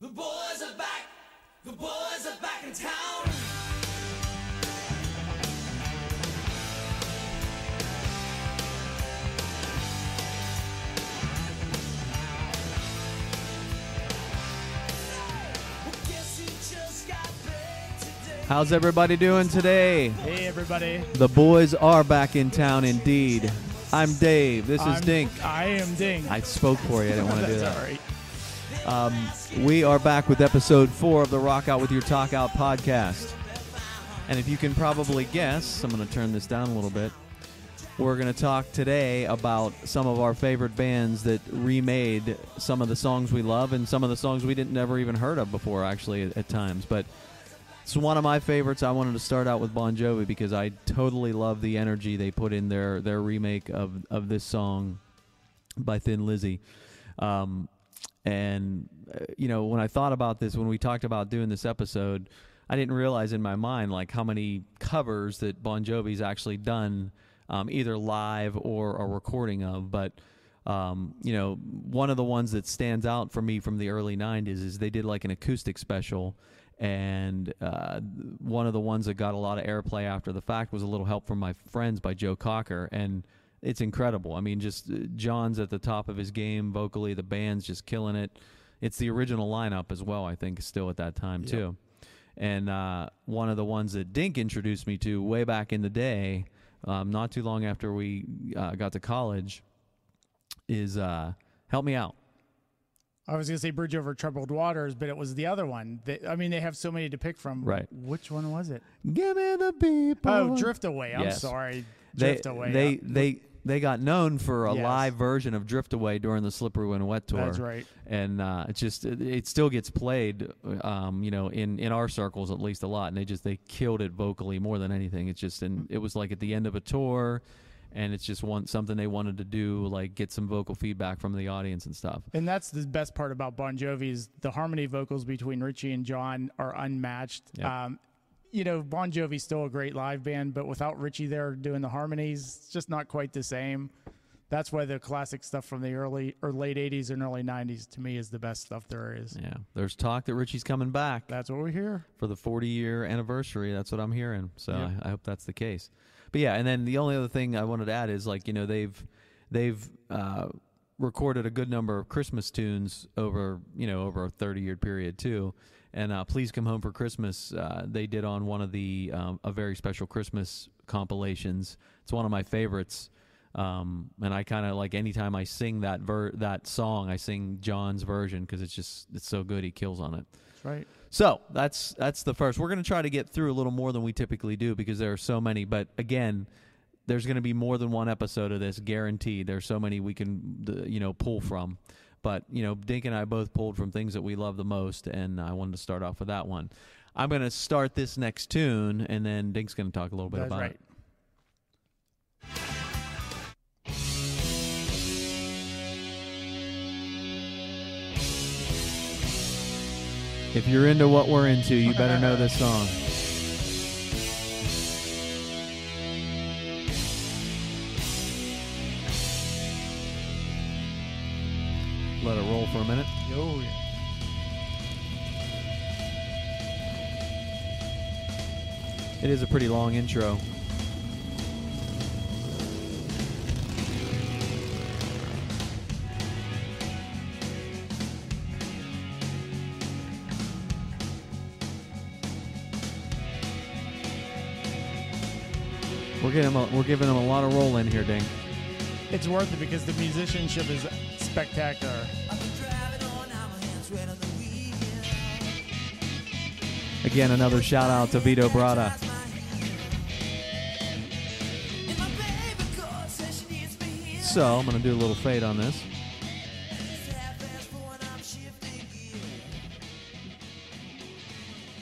The boys are back. The boys are back in town. Well, guess who just got paid today? How's everybody doing today? Hey everybody. The boys are back in town indeed. I'm Dave. This is I'm- Dink. I am Dink. I spoke for you. I didn't want to do That's that. all right. Um, we are back with episode four of the Rock Out with Your Talk Out podcast. And if you can probably guess, I'm going to turn this down a little bit. We're going to talk today about some of our favorite bands that remade some of the songs we love and some of the songs we didn't never even heard of before, actually, at, at times. But it's one of my favorites. I wanted to start out with Bon Jovi because I totally love the energy they put in their their remake of of this song by Thin Lizzy. Um, and uh, you know, when I thought about this, when we talked about doing this episode, I didn't realize in my mind like how many covers that Bon Jovi's actually done, um, either live or a recording of. But um, you know, one of the ones that stands out for me from the early '90s is they did like an acoustic special. And uh, one of the ones that got a lot of airplay after the fact was a little help from my friends by Joe Cocker, and it's incredible. I mean, just uh, John's at the top of his game vocally. The band's just killing it. It's the original lineup as well. I think still at that time too. And uh, one of the ones that Dink introduced me to way back in the day, um, not too long after we uh, got to college, is uh, "Help Me Out." I was gonna say Bridge Over Troubled Waters, but it was the other one. They, I mean, they have so many to pick from. Right. Which one was it? Give me the beep. Oh, Drift Away. I'm Yes. sorry. They Drift Away. they yeah. they they got known for a Yes. live version of Drift Away during the Slippery When Wet tour. That's right. and uh, it just it, it still gets played, um, you know, in in our circles at least a lot, and they just they killed it vocally more than anything. It's just and it was like at the end of a tour, and it's just one something they wanted to do, like get some vocal feedback from the audience and stuff. And that's the best part about Bon Jovi is the harmony vocals between Richie and John are unmatched. Yep. Um, you know, Bon Jovi's still a great live band, but without Richie there doing the harmonies, it's just not quite the same. That's why the classic stuff from the early or late '80s and early '90s to me is the best stuff there is. Yeah, there's talk that Richie's coming back That's what we hear. for the 40 year anniversary. That's what I'm hearing. So Yep. I, I hope that's the case. But yeah, and then the only other thing I wanted to add is like you know they've they've uh, recorded a good number of Christmas tunes over you know over a 30 year period too. And uh, please come home for Christmas. Uh, they did on one of the um, a very special Christmas compilations. It's one of my favorites. Um, and I kind of like anytime I sing that ver- that song, I sing John's version because it's just it's so good. He kills on it. That's right. So that's that's the first. We're going to try to get through a little more than we typically do because there are so many. But again, there's going to be more than one episode of this, guaranteed. There's so many we can you know pull from. But you know, Dink and I both pulled from things that we love the most, and I wanted to start off with that one. I'm going to start this next tune, and then Dink's going to talk a little bit That's about right. it. If you're into what we're into, you better know this song. For a minute. Yo, It is a pretty long intro. We're 'em a, we're giving them a lot of roll in here, Dink. it's worth it because the musicianship is spectacular. Again, another shout out to Vito Bratta. So I'm gonna do a little fade on this.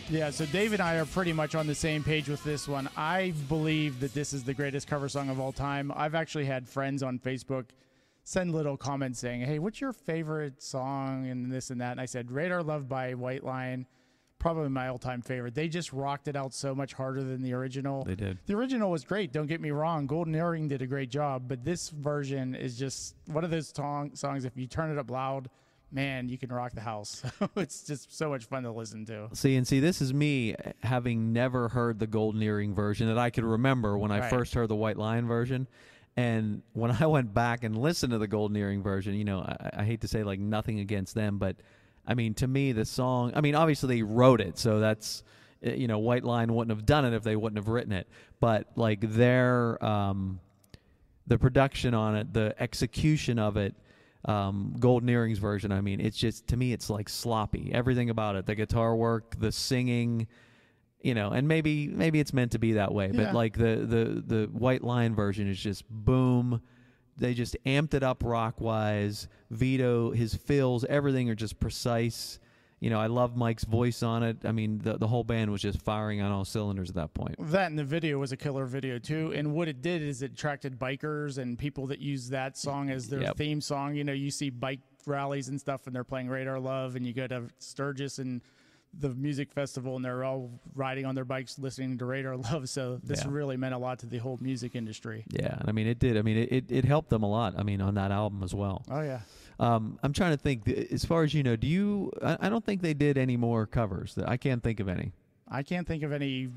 Yeah, so Dave and I are pretty much on the same page with this one. I believe that this is the greatest cover song of all time. I've actually had friends on Facebook send little comments saying, "Hey, what's your favorite song?" and this and that. And I said, "Radar Love" by White Lion, probably my all-time favorite. They just rocked it out so much harder than the original. They did. The original was great. Don't get me wrong. Golden Earring did a great job, but this version is just one of those tong- songs. If you turn it up loud, man, you can rock the house. it's just so much fun to listen to. See, and see, this is me having never heard the Golden Earring version that I could remember when I Right. first heard the White Lion version. And when I went back and listened to the Golden Earring version, you know, I, I hate to say like nothing against them, but I mean, to me, the song, I mean, obviously they wrote it, so that's, uh, you know, White Lion wouldn't have done it if they wouldn't have written it. But like their, um, the production on it, the execution of it, um, Golden Earrings version. I mean, it's just to me, it's like sloppy. Everything about it, the guitar work, the singing, you know, and maybe maybe it's meant to be that way. Yeah. But like the the the White Lion version is just boom. They just amped it up rock wise. Vito, his fills, everything are just precise. You know, I love Mike's voice on it. I mean, the the whole band was just firing on all cylinders at that point. That and the video was a killer video too. And what it did is it attracted bikers and people that use that song as their Yep. theme song. You know, you see bike rallies and stuff, and they're playing Radar Love, and you go to Sturgis and the music festival, and they're all riding on their bikes listening to Radar Love. So this Yeah. really meant a lot to the whole music industry. Yeah, and I mean, it did. I mean, it, it, it helped them a lot. I mean, on that album as well. Oh yeah. Um, I'm trying to think. As far as you know, do you? I, I don't think they did any more covers. I can't think of any. I can't think of any.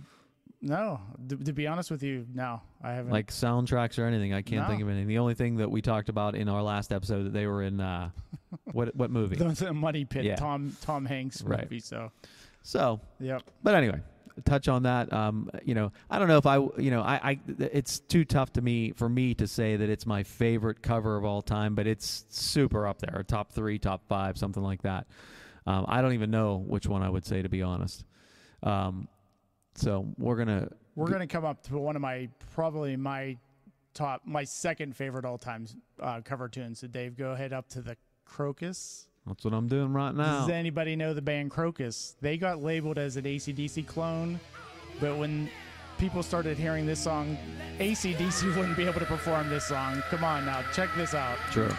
No, to, to be honest with you, no, I haven't. like soundtracks or anything. I can't No. think of anything. The only thing that we talked about in our last episode that they were in uh, what what movie? the, the Money Pit, Yeah. Tom Tom Hanks Right. movie. So, So, yep. but anyway, touch on that. Um, you know, I don't know if I, you know, I, I, it's too tough to me for me to say that it's my favorite cover of all time, but it's super up there, top three, top five, something like that. Um, I don't even know which one I would say to be honest. Um, so we're gonna We're gonna come up to one of my probably my top, my second favorite all time uh, cover tunes. So Dave, go ahead up to the Krokus. That's what I'm doing right now. Does anybody know the band Krokus? They got labeled as an ACDC clone, but when people started hearing this song, ACDC wouldn't be able to perform this song. Come on now, check this out. True.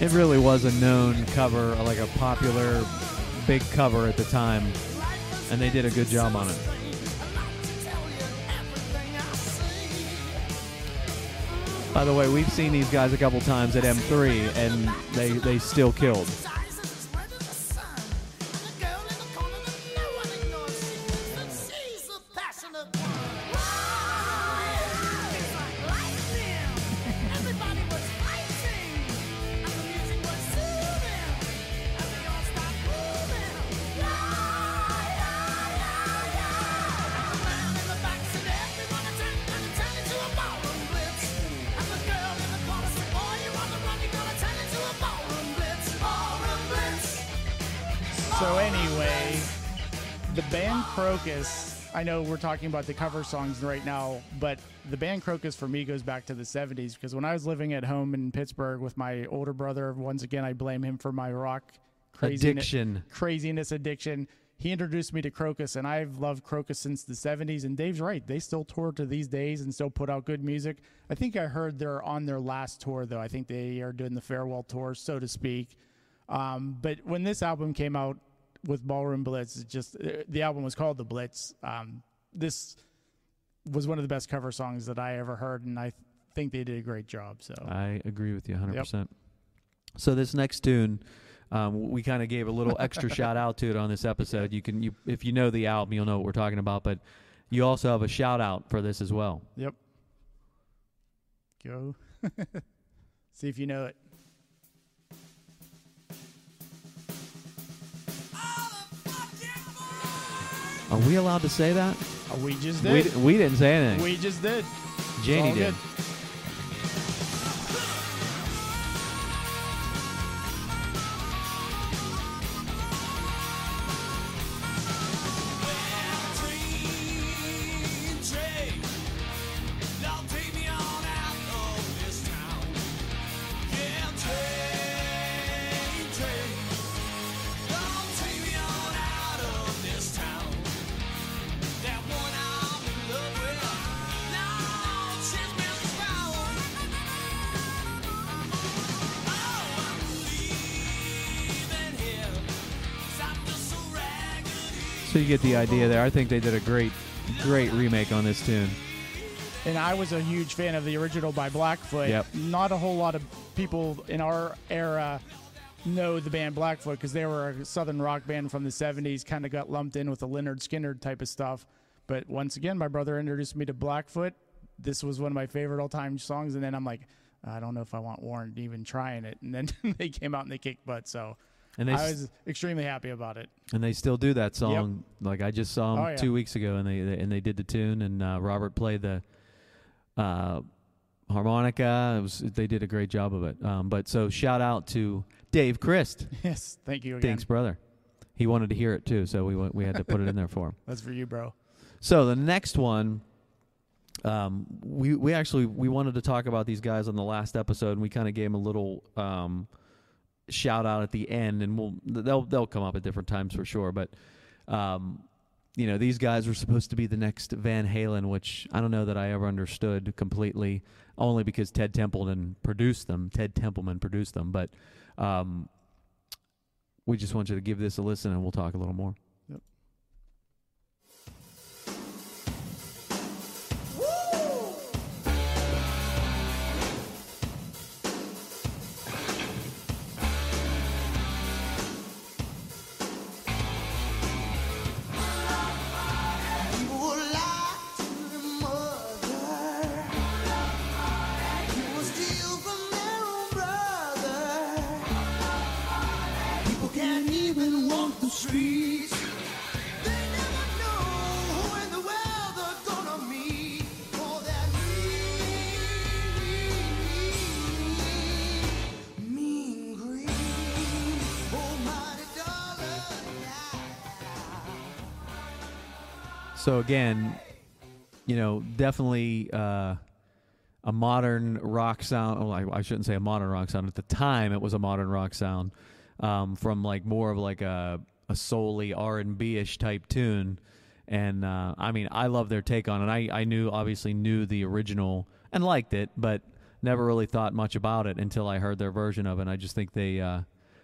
It really was a known cover, like a popular big cover at the time, and they did a good job on it. By the way, we've seen these guys a couple times at M3, and they, they still killed. I know we're talking about the cover songs right now, but the band Krokus for me goes back to the 70s because when I was living at home in Pittsburgh with my older brother, once again I blame him for my rock craziness, Addiction. craziness addiction. He introduced me to Krokus, and I've loved Krokus since the 70s. And Dave's right; they still tour to these days and still put out good music. I think I heard they're on their last tour, though. I think they are doing the farewell tour, so to speak. Um, but when this album came out with Ballroom Blitz, it just uh, the album was called The Blitz. Um, this was one of the best cover songs that I ever heard, and I think they did a great job. So I agree with you 100%. So this next tune, um, we kind of gave a little extra shout out to it on this episode. You can, you, if you know the album, you'll know what we're talking about. But you also have a shout out for this as well. Yep. Go. See if you know it. Are we allowed to say that? Oh, we just did. d- we didn't say anything. We, just did. Janie did. good. So you get the idea there. I think they did a great, great remake on this tune. And I was a huge fan of the original by Blackfoot. Yep. Not a whole lot of people in our era know the band Blackfoot because they were a southern rock band from the 70s, kind of got lumped in with the Lynyrd Skynyrd type of stuff. But once again, my brother introduced me to Blackfoot. This was one of my favorite all time songs. And then I'm like, I don't know if I want Warrant even trying it. And then they came out and they kicked butt. So And they I was extremely happy about it. and they still do that song. Like I just saw them Oh, yeah. two weeks ago, and they, they and they did the tune, and uh, Robert played the uh, harmonica. It was they did a great job of it. Um, but so shout out to Dave Christ, Yes. Thank you again. Dink's brother. He wanted to hear it too, so we we had to put it in there for him. That's for you, bro. So the next one, um, we we actually we wanted to talk about these guys on the last episode, and we kind of gave them a little um, shout out at the end, and we'll they'll they'll come up at different times for sure. But um, you know, these guys were supposed to be the next Van Halen, which I don't know that I ever understood completely, only because Ted Templeman produced them. Ted Templeman produced them, but um, we just want you to give this a listen, and we'll talk a little more. Streets. They never know who in the world they're gonna meet. That mean, mean dollar. So again, you know, definitely uh, a modern rock sound. Well, I, I shouldn't say a modern rock sound. At the time, it was a modern rock sound um, from like more of like a a solely R and B ish type tune. And uh, I mean, I love their take on it. I I knew obviously knew the original and liked it, but never really thought much about it until I heard their version of it. And I just think they. Uh,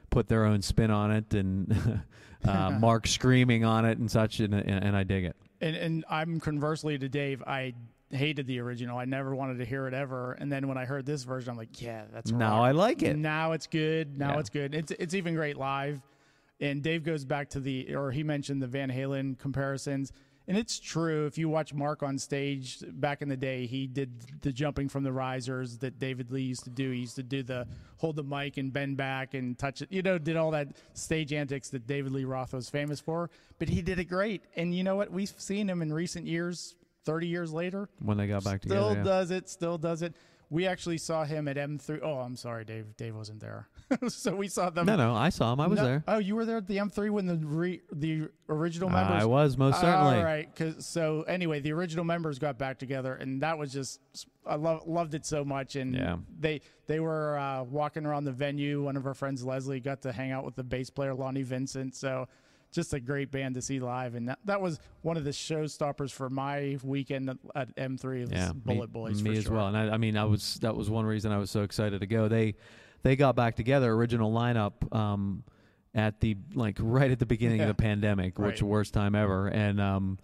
Put their own spin on it, and uh, Mark screaming on it and such, and, and, and I dig it. And and I'm conversely to Dave. I hated the original. I never wanted to hear it ever. And then when I heard this version, I'm like, yeah, that's Now. I like it. Now it's good. Now Yeah. it's good. It's it's even great live. And Dave goes back to the or he mentioned the Van Halen comparisons. And it's true. If you watch Mark on stage back in the day, he did the jumping from the risers that David Lee used to do. He used to do the hold the mic and bend back and touch it. You know, did all that stage antics that David Lee Roth was famous for. But he did it great. And you know what? We've seen him in recent years, 30 years later, when they got back still together. yeah. does it still does it we actually saw him at m3 oh i'm sorry dave dave wasn't there so we saw them No, no, I saw him. I was No- there. oh you were there at the m3 when the re, the original members I was most certainly. all right 'cause- so anyway the original members got back together and that was just i love, loved it so much and Yeah. they they were uh, walking around the venue one of our friends leslie got to hang out with the bass player lonnie vencent so just a great band to see live and that, that was one of the showstoppers for my weekend at- at m3 was Yeah, bullet me, boys me as sure. well. And I, I mean, I was that was one reason I was so excited to go. They they got back together, original lineup, um, at the like right at the beginning Yeah. of the pandemic, which worst time ever, and um,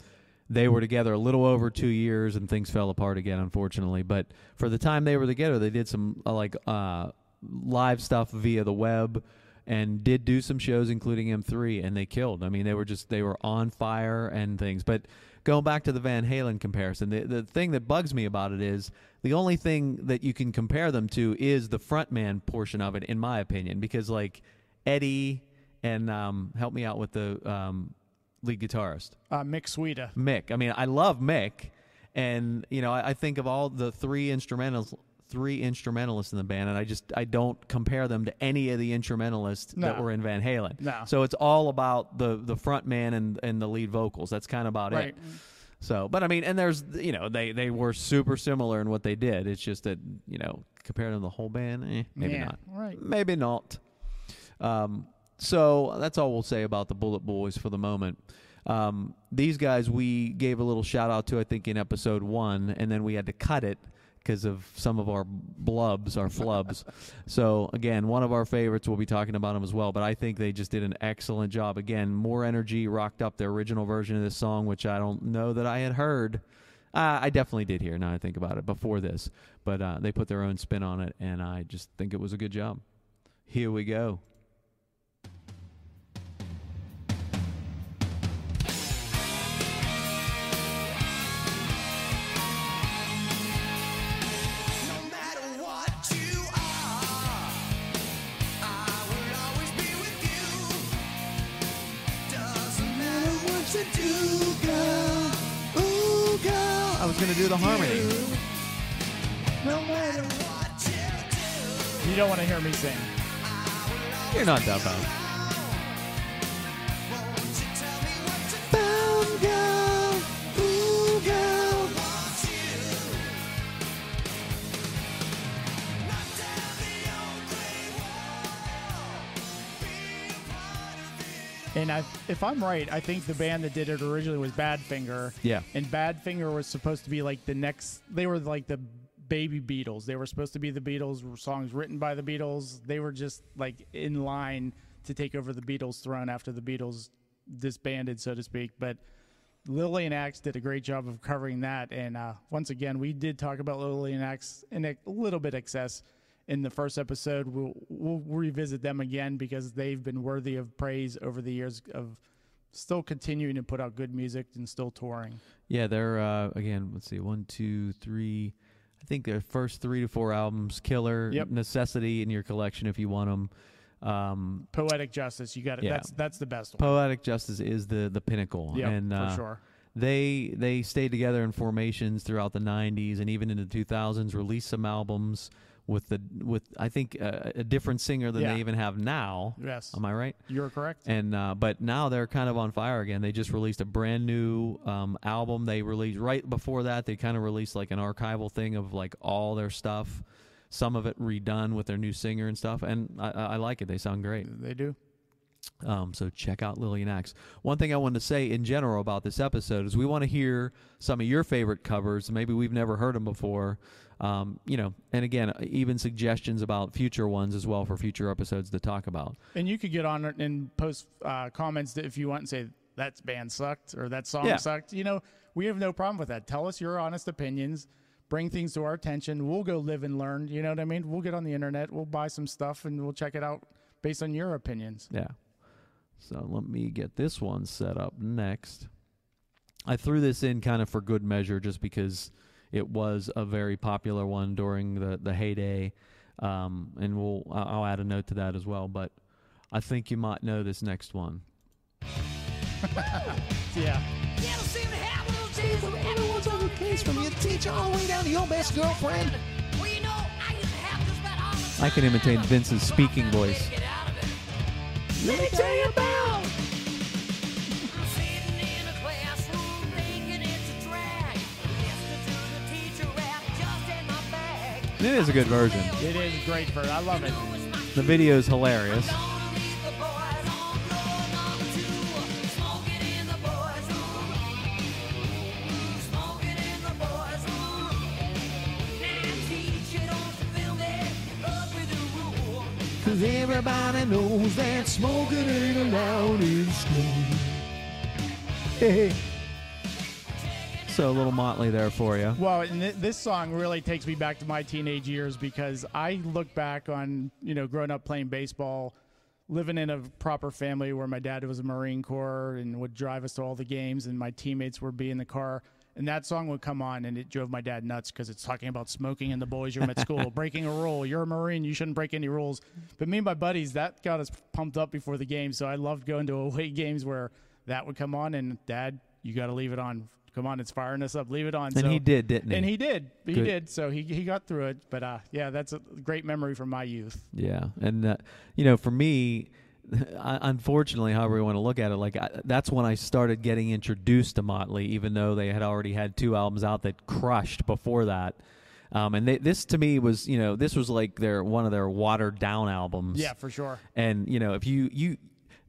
they were together a little over two years, and things fell apart again, unfortunately. But for the time they were together, they did some uh, like uh, live stuff via the web. And did do some shows, including M3, and they killed. I mean, they were just they were on fire and things. But going back to the Van Halen comparison, the the thing that bugs me about it is the only thing that you can compare them to is the frontman portion of it, in my opinion, because like Eddie and um, help me out with the um, lead guitarist uh, mick Sweda. Mick. I mean, I love Mick, and you know, I, I think of all the three instrumentals, three instrumentalists in the band, and I just I don't compare them to any of the instrumentalists that were in Van Halen. No. So it's all about the the front man and and the lead vocals. That's kind of about Right. it. So, but I mean, and there's you know they they were super similar in what they did. It's just that you know compared to the whole band, eh, maybe Yeah, not. right. Maybe not. Um, so that's all we'll say about the Bullet Boys for the moment. Um, these guys we gave a little shout out to, I think, in episode one, and then we had to cut it because of some of our blubs, our flubs. so again, one of our favorites. We'll be talking about them as well. But I think they just did an excellent job. Again, more energy, rocked up their original version of this song, which I don't know that I had heard. Uh, I definitely did hear. Now I think about it before this, but uh, they put their own spin on it, and I just think it was a good job. Here we go. Girl. I was gonna do the harmony. No matter what you do, You don't want to hear me sing. You're not that bad. And I, if I'm right, I think the band that did it originally was Badfinger. Yeah. And Badfinger was supposed to be like the next. They were like the baby Beatles. They were supposed to be the Beatles. Songs written by the Beatles. They were just like in line to take over the Beatles' throne after the Beatles disbanded, so to speak. But Lillian Axe did a great job of covering that. And uh, once again, we did talk about Lillian Axe in a little bit excess in the first episode. We'll, we'll revisit them again because they've been worthy of praise over the years of still continuing to put out good music and still touring. Yeah, they're uh, again. Let's see, one, two, three. I think their first three to four albums, killer, Yep. necessity in your collection if you want them. Um, Poetic Justice, you got it. Yeah. That's that's the best one. Poetic Justice is the the pinnacle, yeah, and uh, for sure. they they stayed together in formations throughout the '90s and even into the 2000s. Released some albums with the with I think uh, a different singer than Yeah. they even have now. Yes, Am I right? you're correct. And uh, but now they're kind of on fire again. They just released a brand new um, album. They released right before that. They kind of released like an archival thing of like all their stuff. Some of it redone with their new singer and stuff. And I, I I like it. They sound great. They do. Um, so check out Lillian Axe. One thing I wanted to say in general about this episode is we want to hear some of your favorite covers. Maybe we've never heard them before. Um, you know, and again, even suggestions about future ones as well for future episodes to talk about. And you could get on and post uh, comments if you want and say that band sucked or that song Yeah. sucked. You know, we have no problem with that. Tell us your honest opinions. Bring things to our attention. We'll go live and learn. You know what I mean? We'll get on the internet. We'll buy some stuff and we'll check it out based on your opinions. Yeah. So let me get this one set up next. I threw this in kind of for good measure just because it was a very popular one during the, the heyday. Um, and we'll I'll I'll add a note to that as well. But I think you might know this next one. Yeah. You don't seem to have those days when everyone's on the case from your teacher all the way down to your best girlfriend. Well, you know, I used to have just about all the I can imitate Vince's speaking voice. Get out of it. Let me tell you about. It is a good version. It is great for I love it. The video is hilarious. Gonna meet the boys on floor number two. Smoking in the boys' room. Smoking in the boys' room. Now teacher don't film it up with the rule. Cause everybody knows that smoking ain't allowed in school. So a little Motley there for you. Well, and th- this song really takes me back to my teenage years because I look back on, you know, growing up playing baseball, living in a proper family where my dad was a Marine Corps and would drive us to all the games, and my teammates would be in the car. And that song would come on, and it drove my dad nuts because it's talking about smoking in the boys' room at school, breaking a rule. You're a Marine, you shouldn't break any rules. But me and my buddies, that got us pumped up before the game. So I loved going to away games where that would come on, and Dad, you got to leave it on. Come on, it's firing us up. Leave it on. And So- he did, didn't he? and he did. He Good. did. So he he got through it. But uh, yeah, that's a great memory from my youth. Yeah, and uh, you know, for me, I- unfortunately, however you want to look at it, like I, that's when I started getting introduced to Motley, even though they had already had two albums out that crushed before that. Um, and they, this to me was, you know, this was like their one of their watered down albums. Yeah, for sure. And you know, if you you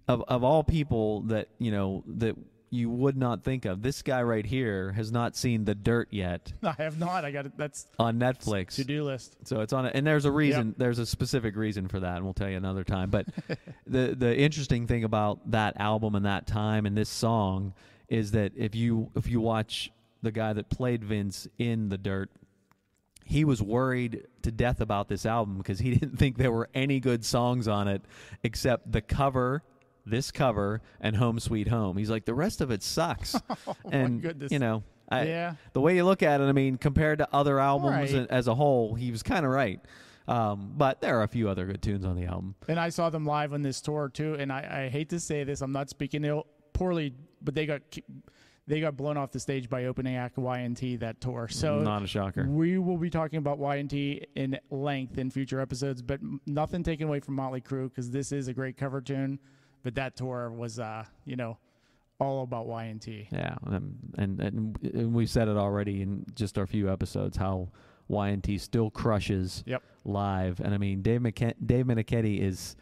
of of all people that you know that you would not think of. This guy right here has not seen The Dirt yet I have not. I got it. That's on Netflix. to do list. So it's on, it, and there's a reason. There's a specific reason for that, and we'll tell you another time. But the the interesting thing about that album and that time and this song is that if you if you watch the guy that played Vince in the Dirt, he was worried to death about this album because he didn't think there were any good songs on it except the cover. This cover and Home Sweet Home. He's like the rest of it sucks, and goodness. you know, I, Yeah. the way you look at it, I mean, compared to other albums Right. as a whole, he was kind of right. Um, but there are a few other good tunes on the album. And I saw them live on this tour too. And I, I hate to say this, I'm not speaking ill, poorly, but they got they got blown off the stage by opening act Y&T that tour. So Not a shocker. We will be talking about Y&T in length in future episodes, but nothing taken away from Motley Crue because this is a great cover tune. But that tour was, uh, you know, all about Y&T. Yeah, um, and, and and we've said it already in just our few episodes how YNT still crushes Yep. live, and I mean Dave McK- Dave Meniketti is,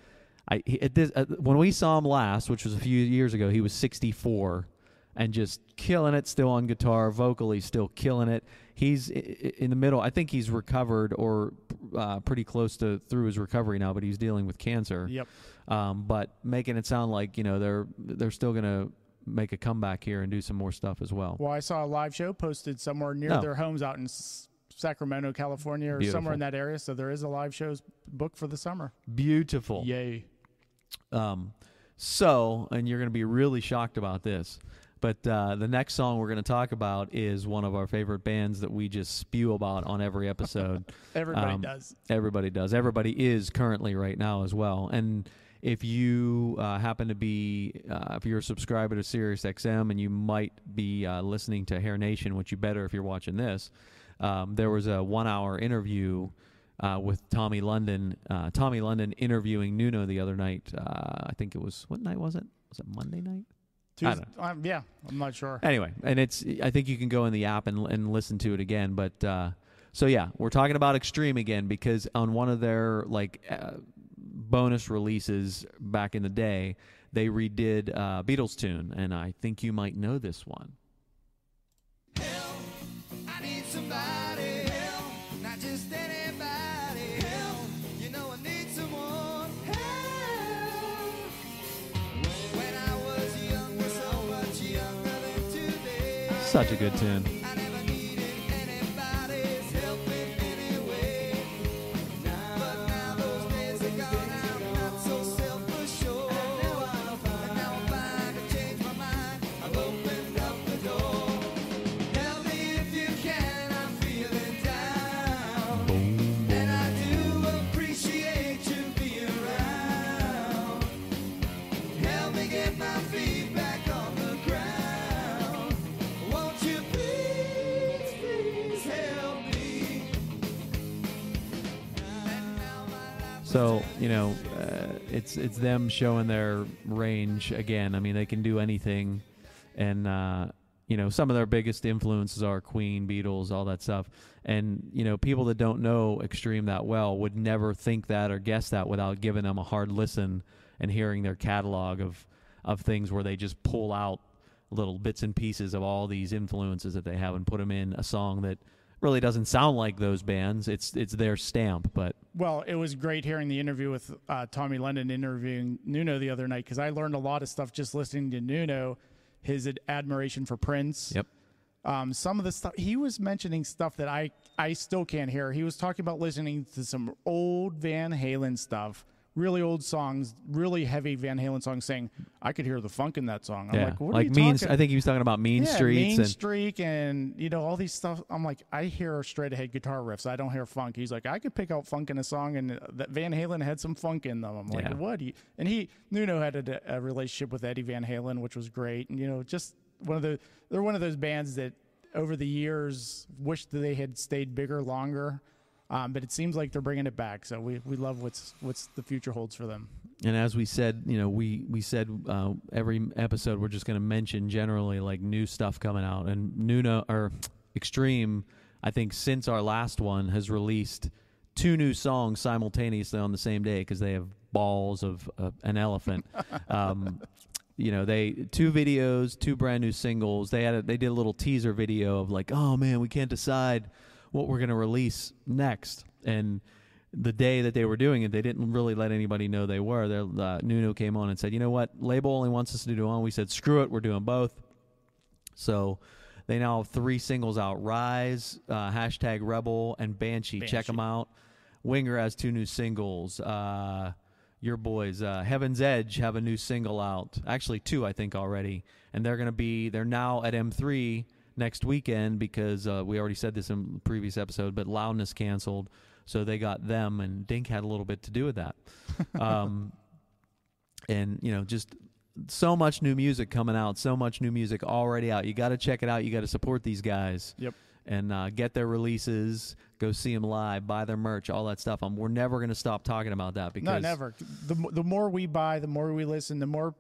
I he, at this, uh, when we saw him last, which was a few years ago, he was 64 and just killing it still on guitar, vocally still killing it. He's in the middle. I think he's recovered or uh, pretty close to through his recovery now, but he's dealing with cancer. Yep. Um, but making it sound like you know they're they're still gonna make a comeback here and do some more stuff as well. Well, I saw a live show posted somewhere near Oh. their homes out in S- Sacramento, California, or Beautiful. somewhere in that area. So there is a live shows booked for the summer. Beautiful. Yay. Um, so, and you're going to be really shocked about this, but uh, the next song we're going to talk about is one of our favorite bands that we just spew about on every episode. Everybody Um, does. Everybody does. Everybody is currently right now as well. And if you uh, happen to be, uh, if you're a subscriber to SiriusXM and you might be uh, listening to Hair Nation, which you better if you're watching this, um, there was a one-hour interview uh, with Tommy London. Uh, Tommy London interviewing Nuno the other night. Uh, I think it was what night was it? Was it Monday night? I Tues- um, yeah, I'm not sure. Anyway, and it's I think you can go in the app and and listen to it again. But uh, so yeah, we're talking about Extreme again because on one of their like uh, bonus releases back in the day, they redid uh, Beatles tune, and I think you might know this one. I need somebody. Help, not just anybody. Help. So you know, uh, it's it's them showing their range again. I mean, they can do anything, and uh, you know, some of their biggest influences are Queen, Beatles, all that stuff. And you know, people that don't know Extreme that well would never think that or guess that without giving them a hard listen and hearing their catalog of of things where they just pull out little bits and pieces of all these influences that they have and put them in a song that really doesn't sound like those bands. It's it's their stamp, but Well, it was great hearing the interview with uh, Tommy London interviewing Nuno the other night because I learned a lot of stuff just listening to Nuno, his ad- admiration for Prince. Yep. Um, some of the stuff he was mentioning stuff that I I still can't hear. He was talking about listening to some old Van Halen stuff, really old songs, really heavy Van Halen songs, saying I could hear the funk in that song. I'm yeah, like, what are you Mean. talking? I think he was talking about Mean yeah, Streets Mean and Streak, and you know all these stuff. I'm like, I hear straight ahead guitar riffs. I don't hear funk. He's like, I could pick out funk in a song, and uh, that Van Halen had some funk in them. I'm like, Yeah. what? He, and he Nuno had a, a relationship with Eddie Van Halen, which was great. And you know, just one of the they're one of those bands that over the years wished that they had stayed bigger longer. Um, but it seems like they're bringing it back, so we, we love what's what's the future holds for them. and as we said, you know, we we said uh, every episode we're just going to mention generally like new stuff coming out, and Nuno or Extreme, I think since our last one has released two new songs simultaneously on the same day because they have balls of uh, an elephant. um, you know, they two videos, two brand new singles. They had a, they did a little teaser video of like, oh man, we can't decide what we're gonna release next. And the day that they were doing it, they didn't really let anybody know they were. Their uh, Nuno came on and said, you know what, label only wants us to do one. We said, screw it, we're doing both. So they now have three singles out: Rise, uh, hashtag Rebel, and Banshee. Check them out. Winger has two new singles. Uh, your boys, uh, Heaven's Edge, have a new single out. Actually, two, I think, already. And they're going to be, they're now at M3 next weekend because uh, we already said this in the previous episode, but Loudness canceled. So they got them, and Dink had a little bit to do with that. um, and, you know, just so much new music coming out, so much new music already out. You got to check it out. You got to support these guys Yep. and uh, get their releases, go see them live, buy their merch, all that stuff. Um, we're never going to stop talking about that because No, never. The, the more we buy, the more we listen, the more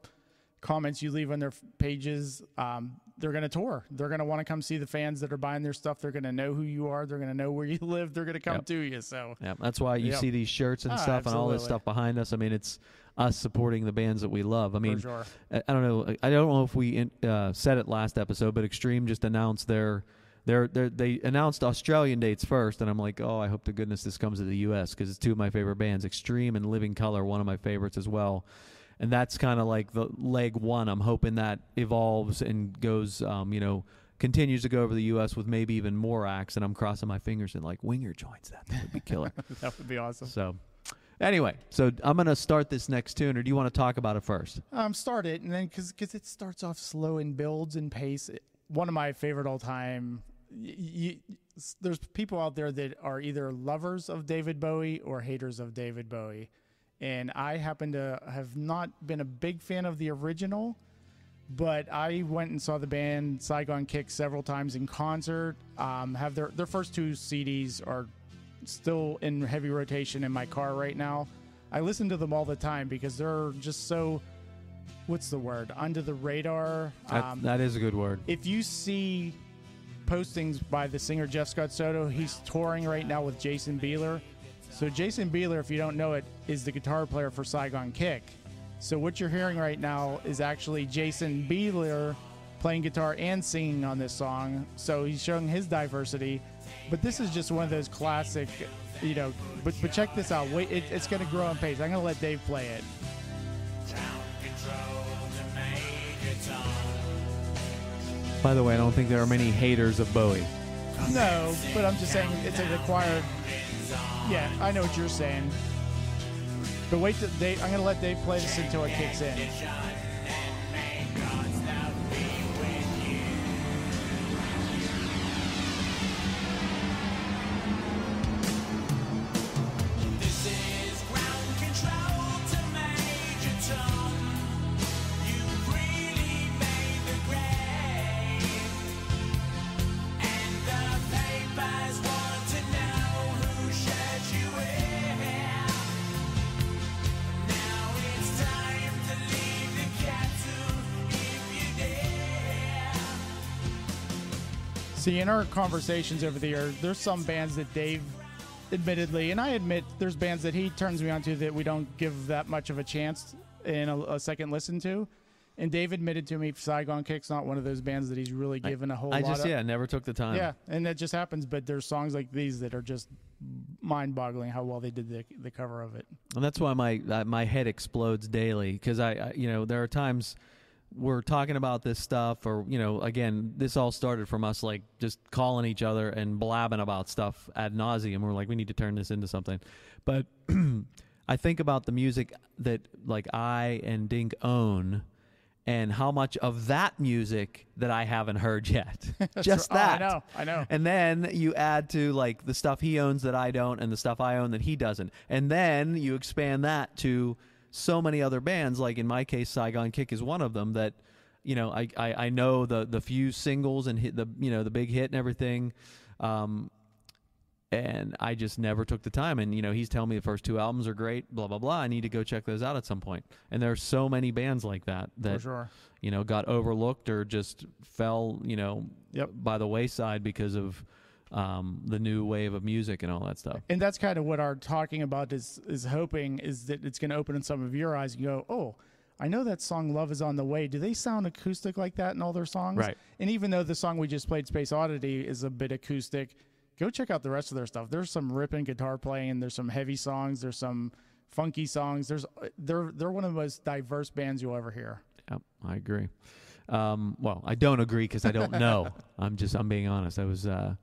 comments you leave on their pages, um, they're going to tour. They're going to want to come see the fans that are buying their stuff. They're going to know who you are. They're going to know where you live. They're going to come Yep. to you. So, Yeah, that's why you Yep. see these shirts and Ah, stuff and all this stuff behind us. I mean, it's us supporting the bands that we love. I mean, sure. I I don't know. I don't know if we in- uh, said it last episode, but Extreme just announced their. Their, their, they announced Australian dates first, and I'm like, oh, I hope to goodness this comes to the U.S. because it's two of my favorite bands, Extreme and Living Color, one of my favorites as well. And that's kind of like the leg one. I'm hoping that evolves and goes, um, you know, continues to go over the U.S. with maybe even more acts. And I'm crossing my fingers and like Winger joins that. That would be killer. That would be awesome. so, anyway, so I'm gonna start this next tune, or do you want to talk about it first? Um, start it, and then because because it starts off slow and builds in pace. It- one of my favorite all time. Y- y- s- there's people out there that are either lovers of David Bowie or haters of David Bowie, and I happen to have not been a big fan of the original. But I went and saw the band Saigon Kick several times in concert. Um, have their their first two CDs are still in heavy rotation in my car right now. I listen to them all the time because they're just so what's the word under the radar. That, Um, that is a good word. if you see postings by the singer Jeff Scott Soto, he's touring right now with Jason Bieler. So Jason Bieler, if you don't know it, is the guitar player for Saigon Kick. So what you're hearing right now is actually Jason Bieler playing guitar and singing on this song. So he's showing his diversity. But this is just one of those classic, you know. But but check this out. Wait, it, it's going to grow on pace. I'm going to let Dave play it. By the way, I don't think there are many haters of Bowie. No, but I'm just saying it's a required. Yeah, I know what you're saying. But wait, Dave, I'm gonna let Dave play this until it kicks in. In our conversations over the year, there's some bands that Dave, admittedly, and I admit there's bands that he turns me on to that we don't give that much of a chance in a, a second listen to. And Dave admitted to me Saigon Kick's not one of those bands that he's really given a whole I lot just of. yeah never took the time. Yeah, and that just happens. But there's songs like these that are just mind-boggling how well they did the, the cover of it. and that's why my uh, my head explodes daily because I, I you know there are times we're talking about this stuff or you know again this all started from us like just calling each other and blabbing about stuff ad nauseum. We're like we need to turn this into something, but I think about the music that like I and Dink own. And how much of that music that I haven't heard yet? Just Oh, I know, I know. And then you add to like the stuff he owns that I don't, and the stuff I own that he doesn't. And then you expand that to so many other bands. Like in my case, Saigon Kick is one of them that, you know, I, I, I know the the few singles and hit the you know the big hit and everything. Um, and I just never took the time. And you know, he's telling me the first two albums are great, blah blah blah. I need to go check those out at some point. And there are so many bands like that that sure. you know got overlooked or just fell you know Yep. by the wayside because of um, the new wave of music and all that stuff. and that's kind of what our talking about is is hoping is that it's going to open in some of your eyes and go, oh, I know that song "Love Is on the Way." Do they sound acoustic like that in all their songs? Right. And even though the song we just played, "Space Oddity," is a bit acoustic, go check out the rest of their stuff. There's some ripping guitar playing. There's some heavy songs. There's some funky songs. There's they're they're one of the most diverse bands you'll ever hear. Yep, I agree. Um, well, I don't agree because I don't know. I'm just I'm being honest. I was uh,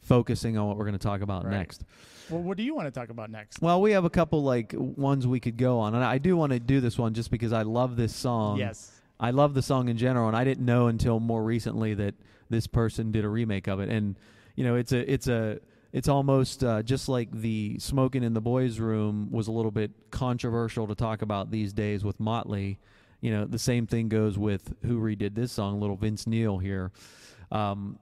focusing on what we're going to talk about Right. next. Well, what do you want to talk about next? Well, we have a couple like ones we could go on, and I do want to do this one just because I love this song. yes. I love the song in general, and I didn't know until more recently that this person did a remake of it. And you know, it's a it's a it's almost uh, just like the "Smoking in the Boys' Room" was a little bit controversial to talk about these days with Motley. You know, the same thing goes with who redid this song, little Vince Neil here. Um,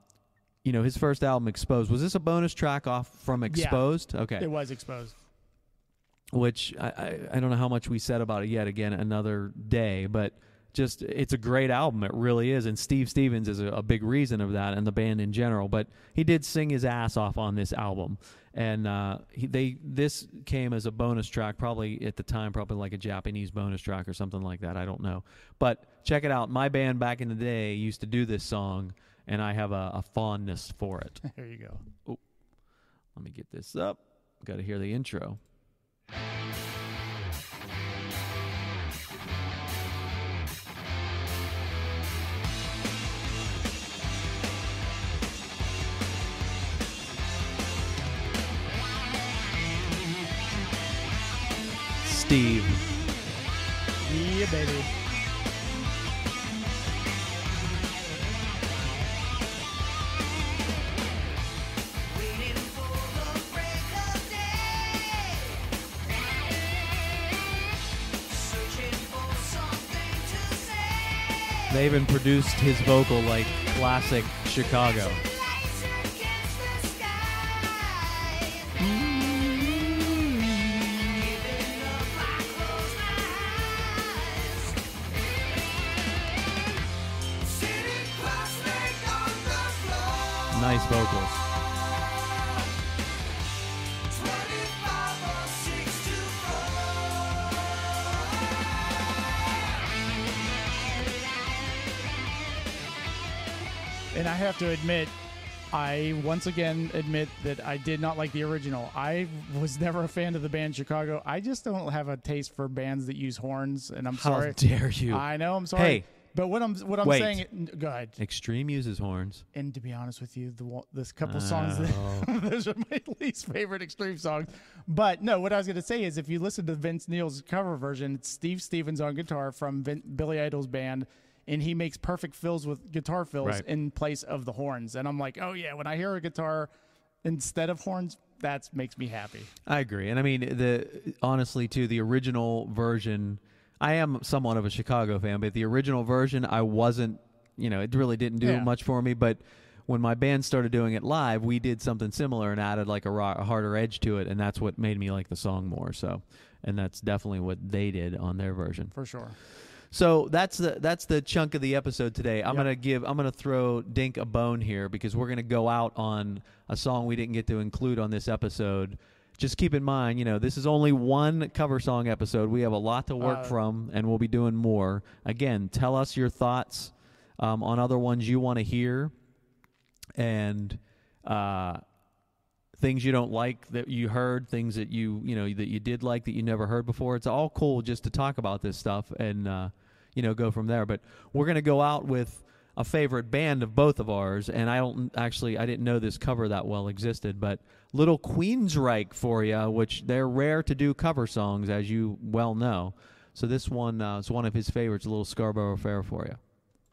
you know, his first album, Exposed. Was this a bonus track off from Exposed? Okay. It was exposed. which I, I, I don't know how much we said about it yet again another day but just it's a great album. It really is. And steve stevens is a, a big reason of that and the band in general. But he did sing his ass off on this album. And uh, he, they this came as a bonus track probably at the time probably like a japanese bonus track or something like that. I don't know. But check it out. My band back in the day used to do this song and i have a, a fondness for it There you go. let me get this up got to hear the intro Steve. Yeah, baby. They even produced his vocal like classic Chicago. Nice against And I have to admit, I once again admit that I did not like the original. I was never a fan of the band Chicago. I just don't have a taste for bands that use horns, and I'm How sorry. How dare you? I know, I'm sorry. Hey. but what I'm what I'm Wait. saying, go ahead. Extreme uses horns. And to be honest with you, the this couple songs, that, Oh. those are my least favorite Extreme songs. But no, what I was going to say is, if you listen to Vince Neil's cover version, it's Steve Stevens on guitar from Vin- Billy Idol's band, and he makes perfect fills with guitar fills Right. in place of the horns. And I'm like, oh yeah, when I hear a guitar instead of horns, that makes me happy. I agree, and I mean the honestly too. The original version, I am somewhat of a Chicago fan, but the original version, I wasn't. You know, it really didn't do Yeah. much for me. But when my band started doing it live, we did something similar and added like a, ro- a harder edge to it, and that's what made me like the song more. So, and that's definitely what they did on their version. For sure. So that's the that's the chunk of the episode today. I'm Yep. gonna give I'm gonna throw Dink a bone here because we're gonna go out on a song we didn't get to include on this episode. Just keep in mind, you know, this is only one cover song episode. We have a lot to work Uh, from, and we'll be doing more. Again, tell us your thoughts um, on other ones you want to hear, and uh, things you don't like that you heard, things that you you know that you did like that you never heard before. It's all cool just to talk about this stuff and uh, you know go from there. But we're gonna go out with a favorite band of both of ours, and I don't actually I didn't know this cover that well existed, but Little Queensryche for you, which they're rare to do cover songs as you well know. So this one uh, is one of his favorites, a little Scarborough Fair for you.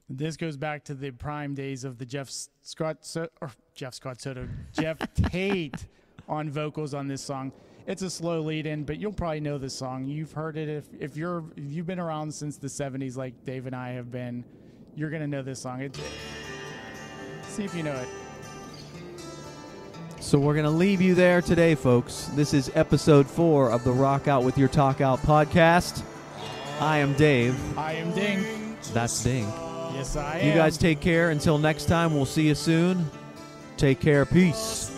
This goes back to the prime days of the Jeff Scott so- or Jeff Scott Soto, Geoff Tate on vocals on this song. It's a slow lead in, but you'll probably know this song. You've heard it if if you're if you've been around since the '70s, like Dave and I have been. You're gonna know this song. It, see if you know it. So we're going to leave you there today, folks. This is episode four of the Rock Out with Your Talk Out podcast. I am Dave. I am Dink. That's Dink. Yes, I am. You guys take care. Until next time, we'll see you soon. Take care. Peace.